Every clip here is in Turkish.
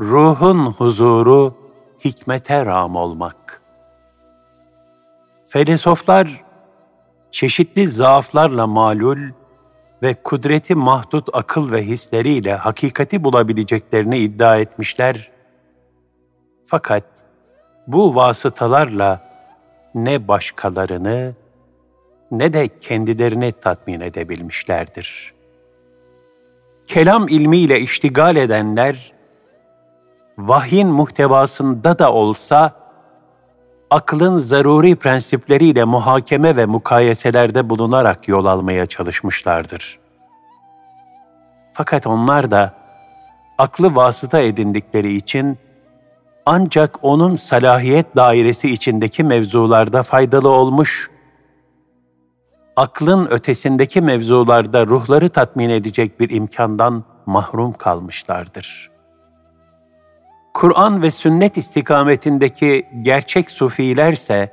ruhun huzuru, hikmete ram olmak. Felsefeler çeşitli zaaflarla malul ve kudreti mahdut akıl ve hisleriyle hakikati bulabileceklerini iddia etmişler. Fakat bu vasıtalarla ne başkalarını ne de kendilerini tatmin edebilmişlerdir. Kelam ilmiyle iştigal edenler, vahyin muhtevasında da olsa, aklın zaruri prensipleriyle muhakeme ve mukayeselerde bulunarak yol almaya çalışmışlardır. Fakat onlar da aklı vasıta edindikleri için ancak onun salahiyet dairesi içindeki mevzularda faydalı olmuş, aklın ötesindeki mevzularda ruhları tatmin edecek bir imkandan mahrum kalmışlardır.'' Kur'an ve sünnet istikametindeki gerçek sufilerse,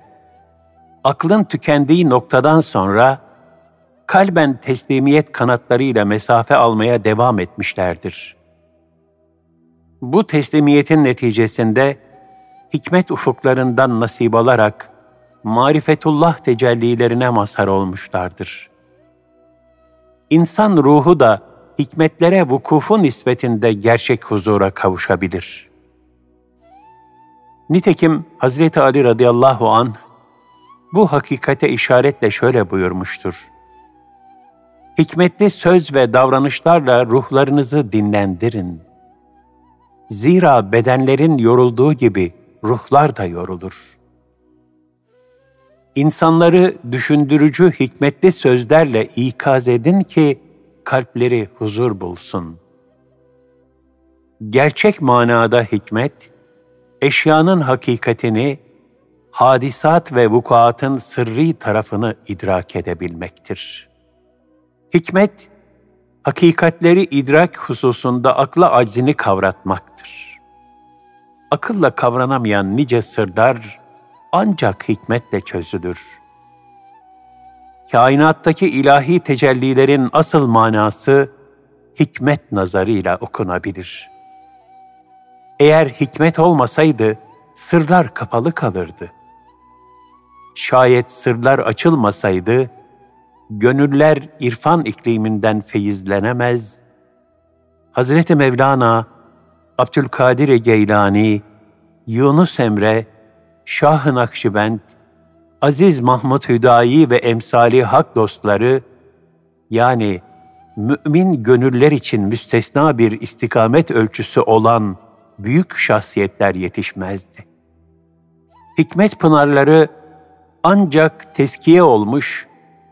aklın tükendiği noktadan sonra kalben teslimiyet kanatlarıyla mesafe almaya devam etmişlerdir. Bu teslimiyetin neticesinde hikmet ufuklarından nasip alarak marifetullah tecellilerine mazhar olmuşlardır. İnsan ruhu da hikmetlere vukufu nispetinde gerçek huzura kavuşabilir.'' Nitekim Hazreti Ali radıyallahu an bu hakikate işaretle şöyle buyurmuştur. Hikmetli söz ve davranışlarla ruhlarınızı dinlendirin. Zira bedenlerin yorulduğu gibi ruhlar da yorulur. İnsanları düşündürücü hikmetli sözlerle ikaz edin ki kalpleri huzur bulsun. Gerçek manada hikmet, eşyanın hakikatini, hadisat ve vukuatın sırrı tarafını idrak edebilmektir. Hikmet, hakikatleri idrak hususunda akla aczini kavratmaktır. Akılla kavranamayan nice sırlar ancak hikmetle çözülür. Kainattaki ilahi tecellilerin asıl manası hikmet nazarıyla okunabilir.'' Eğer hikmet olmasaydı sırlar kapalı kalırdı. Şayet sırlar açılmasaydı gönüller irfan ikliminden feyizlenemez. Hazreti Mevlana, Abdülkadir Geylani, Yunus Emre, Şah-ı Nakşibend, Aziz Mahmud Hüdayi ve emsali hak dostları, yani mümin gönüller için müstesna bir istikamet ölçüsü olan büyük şahsiyetler yetişmezdi. Hikmet pınarları ancak teskiye olmuş,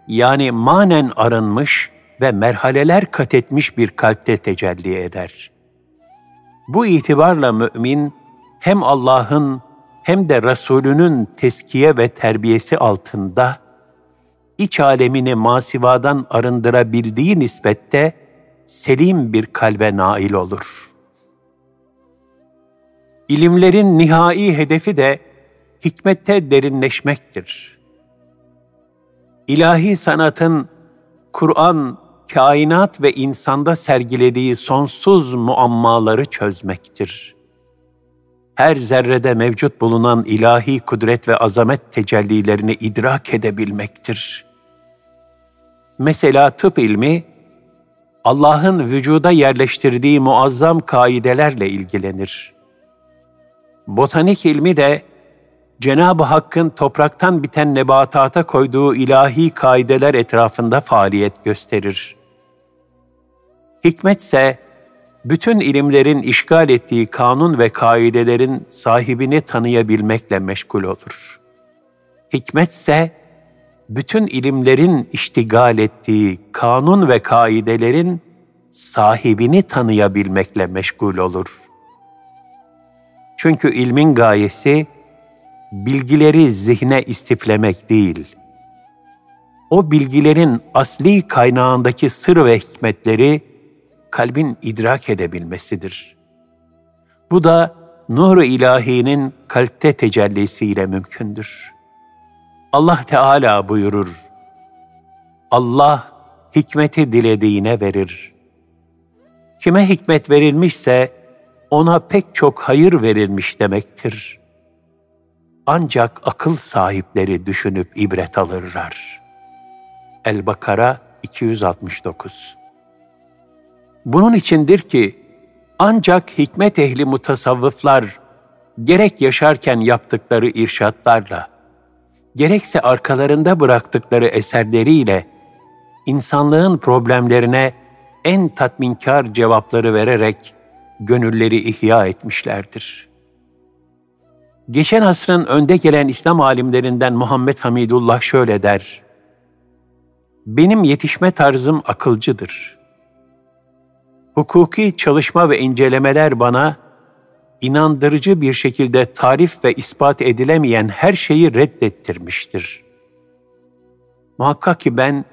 yani manen arınmış ve merhaleler kat etmiş bir kalpte tecelli eder. Bu itibarla mümin hem Allah'ın hem de Resulünün teskiye ve terbiyesi altında iç alemini masivadan arındırabildiği nispette selim bir kalbe nail olur.'' İlimlerin nihai hedefi de hikmette derinleşmektir. İlahi sanatın Kur'an, kainat ve insanda sergilediği sonsuz muammaları çözmektir. Her zerrede mevcut bulunan ilahi kudret ve azamet tecellilerini idrak edebilmektir. Mesela tıp ilmi, Allah'ın vücuda yerleştirdiği muazzam kaidelerle ilgilenir Botanik ilmi de Cenab-ı Hakk'ın topraktan biten nebatata koyduğu ilahi kaideler etrafında faaliyet gösterir. Hikmet ise bütün ilimlerin işgal ettiği kanun ve kaidelerin sahibini tanıyabilmekle meşgul olur. Hikmet ise bütün ilimlerin iştigal ettiği kanun ve kaidelerin sahibini tanıyabilmekle meşgul olur.'' Çünkü ilmin gayesi bilgileri zihne istiflemek değil. O bilgilerin asli kaynağındaki sır ve hikmetleri kalbin idrak edebilmesidir. Bu da nur-u ilahinin kalpte tecellisiyle mümkündür. Allah Teala buyurur, Allah hikmeti dilediğine verir. Kime hikmet verilmişse, ona pek çok hayır verilmiş demektir. Ancak akıl sahipleri düşünüp ibret alırlar. El-Bakara 269 Bunun içindir ki ancak hikmet ehli mutasavvıflar gerek yaşarken yaptıkları irşatlarla, gerekse arkalarında bıraktıkları eserleriyle insanlığın problemlerine en tatminkar cevapları vererek gönülleri ihya etmişlerdir. Geçen asrın önde gelen İslam alimlerinden Muhammed Hamidullah şöyle der: Benim yetişme tarzım akılcıdır. Hukuki çalışma ve incelemeler bana inandırıcı bir şekilde tarif ve ispat edilemeyen her şeyi reddettirmiştir. Muhakkak ki ben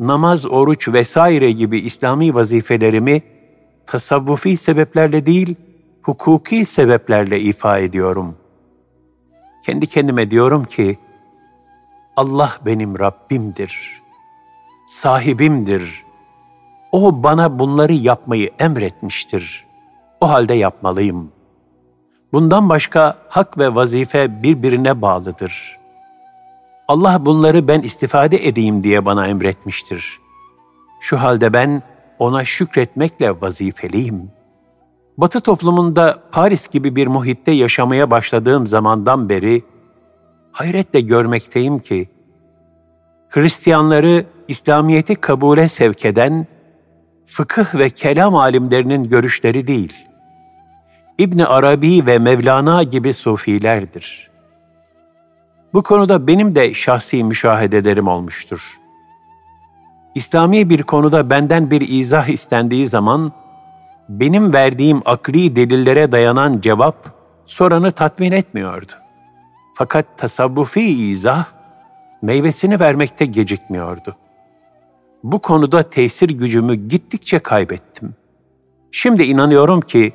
namaz, oruç vesaire gibi İslami vazifelerimi tasavvufi sebeplerle değil, hukuki sebeplerle ifa ediyorum. Kendi kendime diyorum ki, Allah benim Rabbimdir, sahibimdir. O bana bunları yapmayı emretmiştir. O halde yapmalıyım. Bundan başka hak ve vazife birbirine bağlıdır. Allah bunları ben istifade edeyim diye bana emretmiştir. Şu halde ben ona şükretmekle vazifeliyim. Batı toplumunda Paris gibi bir muhitte yaşamaya başladığım zamandan beri hayretle görmekteyim ki Hristiyanları İslamiyeti kabule sevk eden fıkıh ve kelam alimlerinin görüşleri değil, İbni Arabi ve Mevlana gibi sufilerdir. Bu konuda benim de şahsi müşahedelerim olmuştur. İslami bir konuda benden bir izah istendiği zaman, benim verdiğim akli delillere dayanan cevap, soranı tatmin etmiyordu. Fakat tasavvufi izah, meyvesini vermekte gecikmiyordu. Bu konuda tesir gücümü gittikçe kaybettim. Şimdi inanıyorum ki,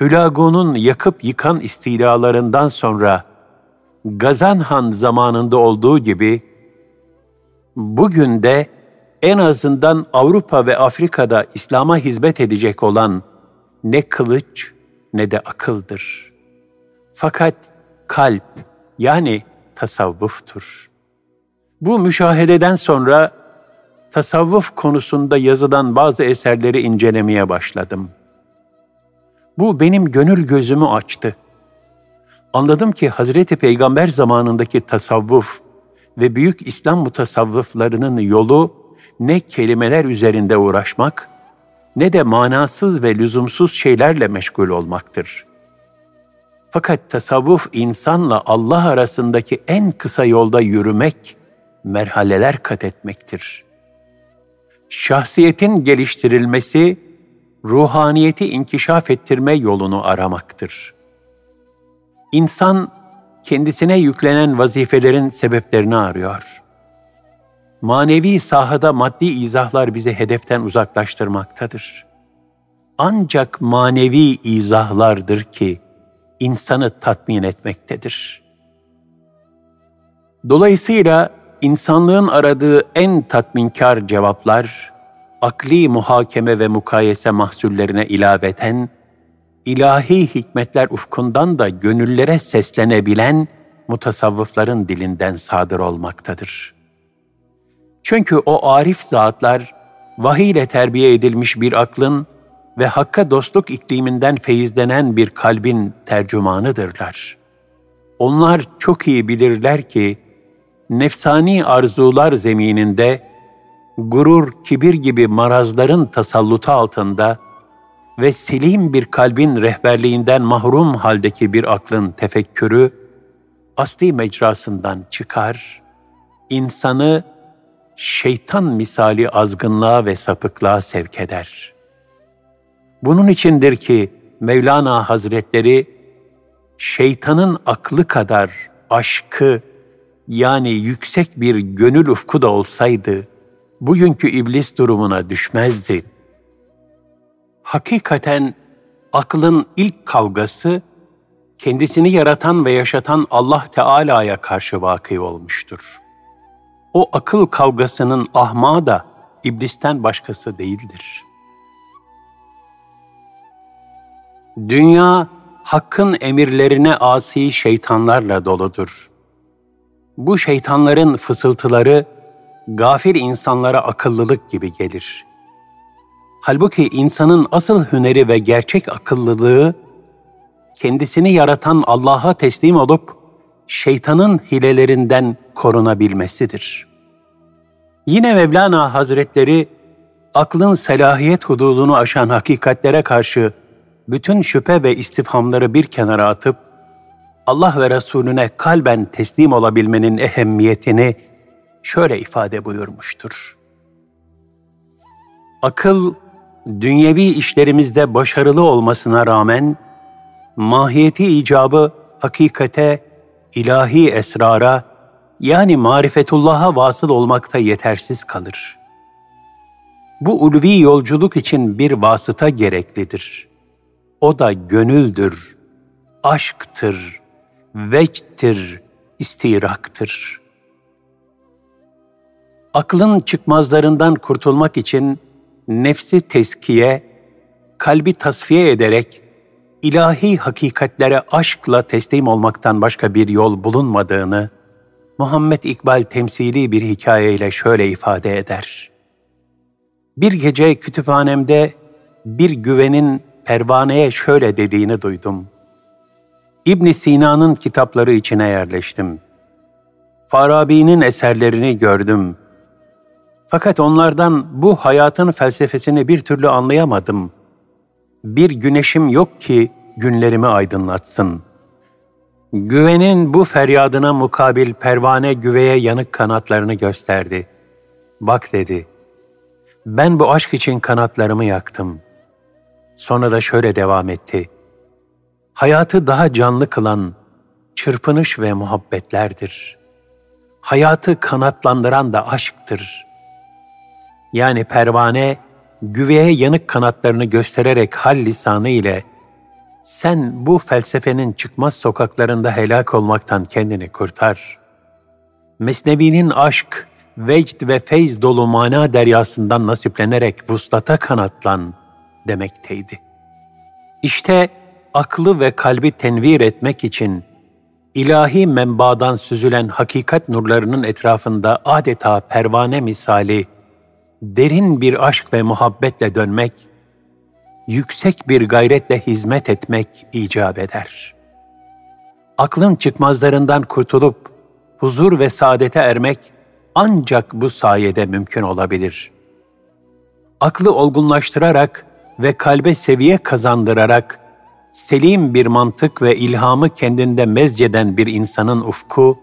Hülagu'nun yakıp yıkan istilalarından sonra, Gazan Han zamanında olduğu gibi, bugün de en azından Avrupa ve Afrika'da İslam'a hizmet edecek olan ne kılıç ne de akıldır. Fakat kalp yani tasavvuftur. Bu müşahededen sonra tasavvuf konusunda yazılan bazı eserleri incelemeye başladım. Bu benim gönül gözümü açtı. Anladım ki Hazreti Peygamber zamanındaki tasavvuf ve büyük İslam mutasavvıflarının yolu ne kelimeler üzerinde uğraşmak, ne de manasız ve lüzumsuz şeylerle meşgul olmaktır. Fakat tasavvuf insanla Allah arasındaki en kısa yolda yürümek, merhaleler kat etmektir. Şahsiyetin geliştirilmesi, ruhaniyeti inkişaf ettirme yolunu aramaktır. İnsan kendisine yüklenen vazifelerin sebeplerini arıyor manevi sahada maddi izahlar bizi hedeften uzaklaştırmaktadır. Ancak manevi izahlardır ki insanı tatmin etmektedir. Dolayısıyla insanlığın aradığı en tatminkar cevaplar, akli muhakeme ve mukayese mahsullerine ilaveten, ilahi hikmetler ufkundan da gönüllere seslenebilen mutasavvıfların dilinden sadır olmaktadır.'' Çünkü o arif zatlar, vahiy ile terbiye edilmiş bir aklın ve hakka dostluk ikliminden feyizlenen bir kalbin tercümanıdırlar. Onlar çok iyi bilirler ki, nefsani arzular zemininde, gurur, kibir gibi marazların tasallutu altında ve selim bir kalbin rehberliğinden mahrum haldeki bir aklın tefekkürü, asli mecrasından çıkar, insanı şeytan misali azgınlığa ve sapıklığa sevk eder. Bunun içindir ki Mevlana Hazretleri şeytanın aklı kadar aşkı yani yüksek bir gönül ufku da olsaydı bugünkü iblis durumuna düşmezdi. Hakikaten aklın ilk kavgası kendisini yaratan ve yaşatan Allah Teala'ya karşı vakı olmuştur. O akıl kavgasının ahmağı da iblisten başkası değildir. Dünya, Hakk'ın emirlerine asi şeytanlarla doludur. Bu şeytanların fısıltıları, gafir insanlara akıllılık gibi gelir. Halbuki insanın asıl hüneri ve gerçek akıllılığı, kendisini yaratan Allah'a teslim olup, şeytanın hilelerinden korunabilmesidir. Yine Mevlana Hazretleri, aklın selahiyet hududunu aşan hakikatlere karşı bütün şüphe ve istifhamları bir kenara atıp, Allah ve Resulüne kalben teslim olabilmenin ehemmiyetini şöyle ifade buyurmuştur. Akıl, dünyevi işlerimizde başarılı olmasına rağmen, mahiyeti icabı hakikate, ilahi esrara, yani marifetullah'a vasıl olmakta yetersiz kalır. Bu ulvi yolculuk için bir vasıta gereklidir. O da gönüldür, aşktır, vecttir, istiraktır. Aklın çıkmazlarından kurtulmak için nefsi teskiye, kalbi tasfiye ederek ilahi hakikatlere aşkla teslim olmaktan başka bir yol bulunmadığını Muhammed İkbal temsili bir hikayeyle şöyle ifade eder. Bir gece kütüphanemde bir güvenin pervaneye şöyle dediğini duydum. İbn Sina'nın kitapları içine yerleştim. Farabi'nin eserlerini gördüm. Fakat onlardan bu hayatın felsefesini bir türlü anlayamadım. Bir güneşim yok ki günlerimi aydınlatsın. Güvenin bu feryadına mukabil pervane güveye yanık kanatlarını gösterdi. Bak dedi, ben bu aşk için kanatlarımı yaktım. Sonra da şöyle devam etti. Hayatı daha canlı kılan çırpınış ve muhabbetlerdir. Hayatı kanatlandıran da aşktır. Yani pervane, güveye yanık kanatlarını göstererek hal lisanı ile sen bu felsefenin çıkmaz sokaklarında helak olmaktan kendini kurtar. Mesnevi'nin aşk, vecd ve feyz dolu mana deryasından nasiplenerek vuslata kanatlan demekteydi. İşte aklı ve kalbi tenvir etmek için ilahi menbadan süzülen hakikat nurlarının etrafında adeta pervane misali derin bir aşk ve muhabbetle dönmek, yüksek bir gayretle hizmet etmek icap eder. Aklın çıkmazlarından kurtulup huzur ve saadete ermek ancak bu sayede mümkün olabilir. Aklı olgunlaştırarak ve kalbe seviye kazandırarak selim bir mantık ve ilhamı kendinde mezceden bir insanın ufku,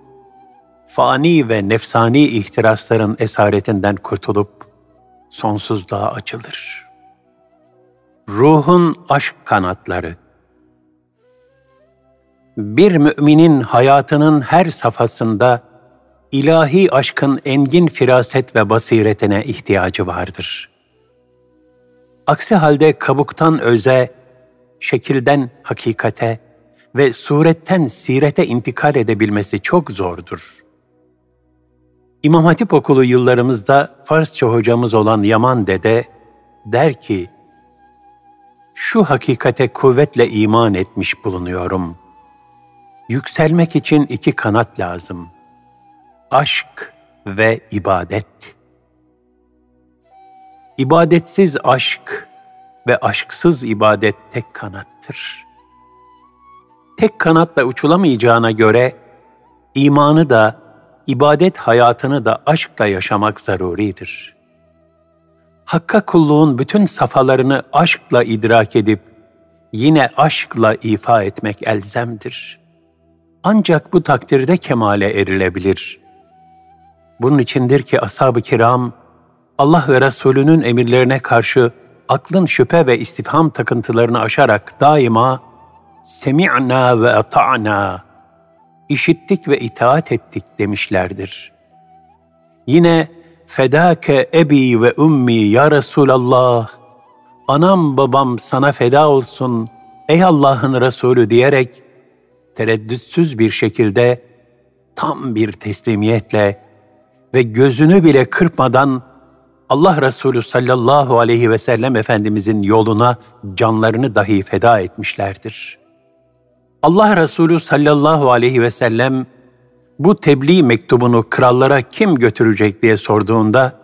fani ve nefsani ihtirasların esaretinden kurtulup sonsuzluğa açılır. Ruhun aşk kanatları Bir müminin hayatının her safhasında ilahi aşkın engin firaset ve basiretine ihtiyacı vardır. Aksi halde kabuktan öze, şekilden hakikate ve suretten sirete intikal edebilmesi çok zordur. İmam Hatip Okulu yıllarımızda Farsça hocamız olan Yaman Dede der ki, şu hakikate kuvvetle iman etmiş bulunuyorum. Yükselmek için iki kanat lazım. Aşk ve ibadet. İbadetsiz aşk ve aşksız ibadet tek kanattır. Tek kanatla uçulamayacağına göre imanı da, ibadet hayatını da aşkla yaşamak zaruridir. Hakka kulluğun bütün safalarını aşkla idrak edip, yine aşkla ifa etmek elzemdir. Ancak bu takdirde kemale erilebilir. Bunun içindir ki ashab-ı kiram, Allah ve Resulünün emirlerine karşı aklın şüphe ve istifham takıntılarını aşarak daima semi'na ve ata'na işittik ve itaat ettik demişlerdir. Yine fedake ebi ve ummi ya Resulallah anam babam sana feda olsun ey Allah'ın Resulü diyerek tereddütsüz bir şekilde tam bir teslimiyetle ve gözünü bile kırpmadan Allah Resulü sallallahu aleyhi ve sellem Efendimizin yoluna canlarını dahi feda etmişlerdir. Allah Resulü sallallahu aleyhi ve sellem bu tebliğ mektubunu krallara kim götürecek diye sorduğunda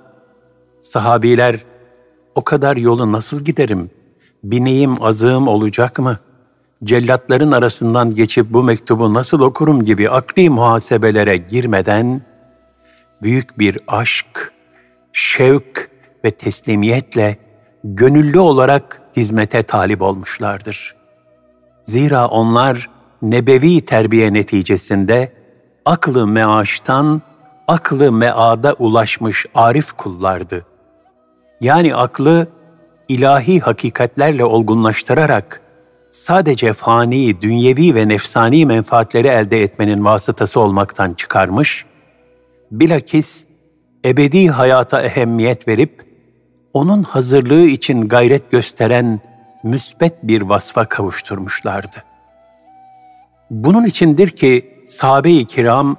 sahabiler o kadar yolu nasıl giderim? Bineğim azığım olacak mı? Cellatların arasından geçip bu mektubu nasıl okurum gibi akli muhasebelere girmeden büyük bir aşk, şevk ve teslimiyetle gönüllü olarak hizmete talip olmuşlardır. Zira onlar nebevi terbiye neticesinde aklı meaştan aklı meada ulaşmış arif kullardı. Yani aklı ilahi hakikatlerle olgunlaştırarak sadece fani, dünyevi ve nefsani menfaatleri elde etmenin vasıtası olmaktan çıkarmış, bilakis ebedi hayata ehemmiyet verip, onun hazırlığı için gayret gösteren müsbet bir vasfa kavuşturmuşlardı. Bunun içindir ki sahabe-i kiram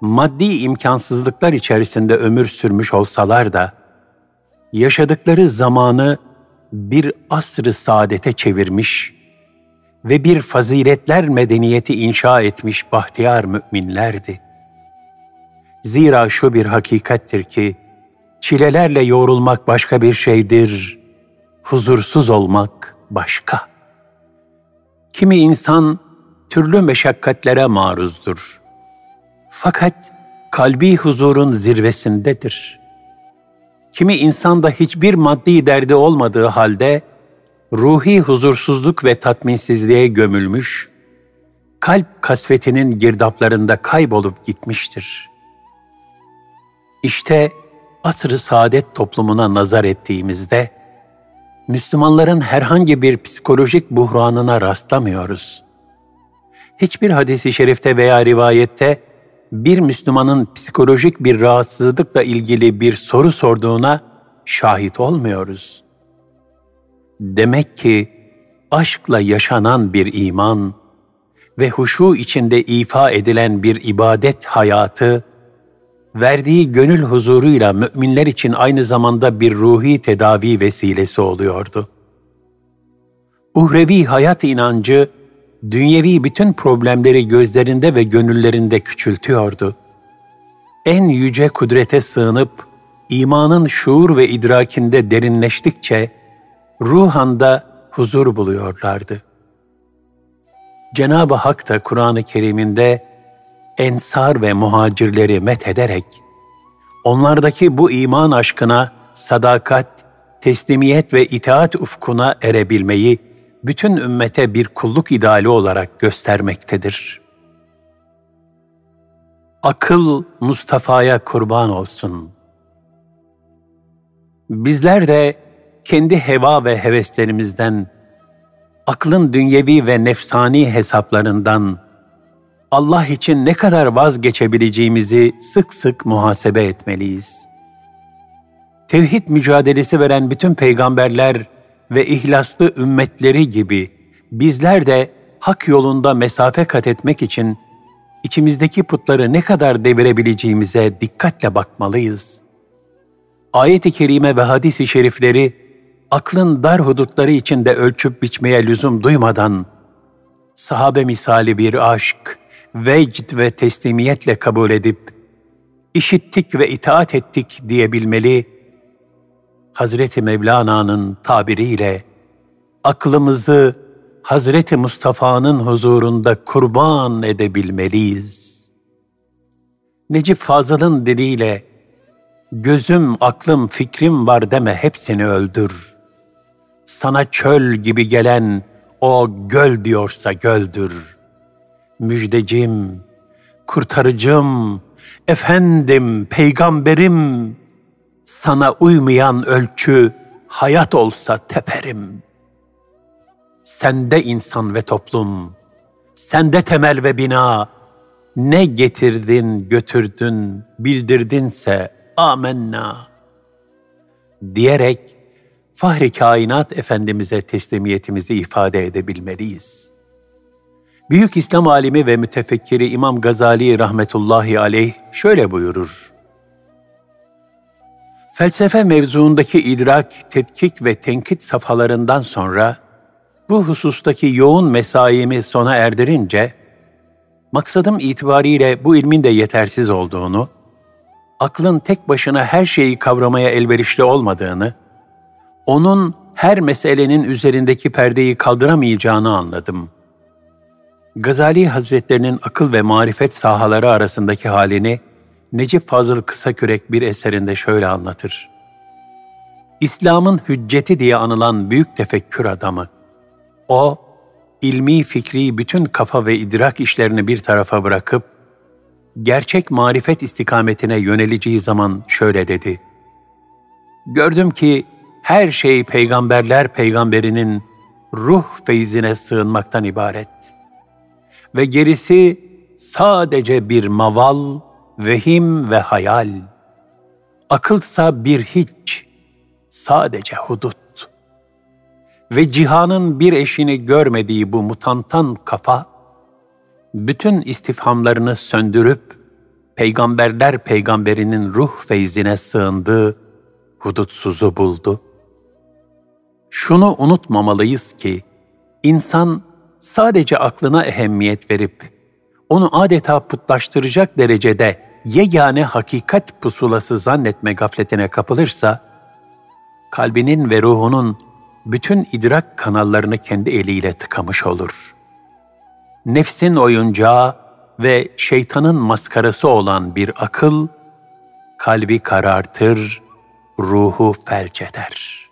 maddi imkansızlıklar içerisinde ömür sürmüş olsalar da yaşadıkları zamanı bir asrı saadete çevirmiş ve bir faziletler medeniyeti inşa etmiş bahtiyar müminlerdi. Zira şu bir hakikattir ki, çilelerle yoğrulmak başka bir şeydir, huzursuz olmak başka. Kimi insan türlü meşakkatlere maruzdur. Fakat kalbi huzurun zirvesindedir. Kimi insan da hiçbir maddi derdi olmadığı halde ruhi huzursuzluk ve tatminsizliğe gömülmüş, kalp kasvetinin girdaplarında kaybolup gitmiştir. İşte asr-ı saadet toplumuna nazar ettiğimizde, Müslümanların herhangi bir psikolojik buhranına rastlamıyoruz. Hiçbir hadisi şerifte veya rivayette bir Müslümanın psikolojik bir rahatsızlıkla ilgili bir soru sorduğuna şahit olmuyoruz. Demek ki aşkla yaşanan bir iman ve huşu içinde ifa edilen bir ibadet hayatı, verdiği gönül huzuruyla müminler için aynı zamanda bir ruhi tedavi vesilesi oluyordu. Uhrevi hayat inancı, dünyevi bütün problemleri gözlerinde ve gönüllerinde küçültüyordu. En yüce kudrete sığınıp, imanın şuur ve idrakinde derinleştikçe, ruhanda huzur buluyorlardı. Cenab-ı Hak da Kur'an-ı Kerim'inde ensar ve muhacirleri met ederek, onlardaki bu iman aşkına sadakat, teslimiyet ve itaat ufkuna erebilmeyi bütün ümmete bir kulluk ideali olarak göstermektedir. Akıl Mustafa'ya kurban olsun. Bizler de kendi heva ve heveslerimizden, aklın dünyevi ve nefsani hesaplarından Allah için ne kadar vazgeçebileceğimizi sık sık muhasebe etmeliyiz. Tevhid mücadelesi veren bütün peygamberler ve ihlaslı ümmetleri gibi bizler de hak yolunda mesafe kat etmek için içimizdeki putları ne kadar devirebileceğimize dikkatle bakmalıyız. Ayet-i kerime ve hadis-i şerifleri aklın dar hudutları içinde ölçüp biçmeye lüzum duymadan sahabe misali bir aşk, vecd ve teslimiyetle kabul edip işittik ve itaat ettik diyebilmeli Hazreti Mevlana'nın tabiriyle aklımızı Hazreti Mustafa'nın huzurunda kurban edebilmeliyiz. Necip Fazıl'ın diliyle gözüm, aklım, fikrim var deme hepsini öldür. Sana çöl gibi gelen o göl diyorsa göldür. Müjdecim, kurtarıcım, efendim, peygamberim, sana uymayan ölçü hayat olsa teperim. Sende insan ve toplum, sende temel ve bina, ne getirdin, götürdün, bildirdinse amenna. Diyerek Fahri Kainat Efendimiz'e teslimiyetimizi ifade edebilmeliyiz. Büyük İslam alimi ve mütefekkiri İmam Gazali rahmetullahi aleyh şöyle buyurur. Felsefe mevzuundaki idrak, tetkik ve tenkit safhalarından sonra bu husustaki yoğun mesaimi sona erdirince, maksadım itibariyle bu ilmin de yetersiz olduğunu, aklın tek başına her şeyi kavramaya elverişli olmadığını, onun her meselenin üzerindeki perdeyi kaldıramayacağını anladım. Gazali Hazretlerinin akıl ve marifet sahaları arasındaki halini Necip Fazıl Kısakürek bir eserinde şöyle anlatır. İslam'ın hücceti diye anılan büyük tefekkür adamı. O, ilmi fikri bütün kafa ve idrak işlerini bir tarafa bırakıp, gerçek marifet istikametine yöneleceği zaman şöyle dedi. Gördüm ki her şey peygamberler peygamberinin ruh feyzine sığınmaktan ibaret. Ve gerisi sadece bir maval, vehim ve hayal. Akılsa bir hiç, sadece hudut. Ve cihanın bir eşini görmediği bu mutantan kafa, bütün istifhamlarını söndürüp, peygamberler peygamberinin ruh feyzine sığındığı hudutsuzu buldu. Şunu unutmamalıyız ki, insan sadece aklına ehemmiyet verip, onu adeta putlaştıracak derecede yegane hakikat pusulası zannetme gafletine kapılırsa, kalbinin ve ruhunun bütün idrak kanallarını kendi eliyle tıkamış olur. Nefsin oyuncağı ve şeytanın maskarası olan bir akıl, kalbi karartır, ruhu felç eder.''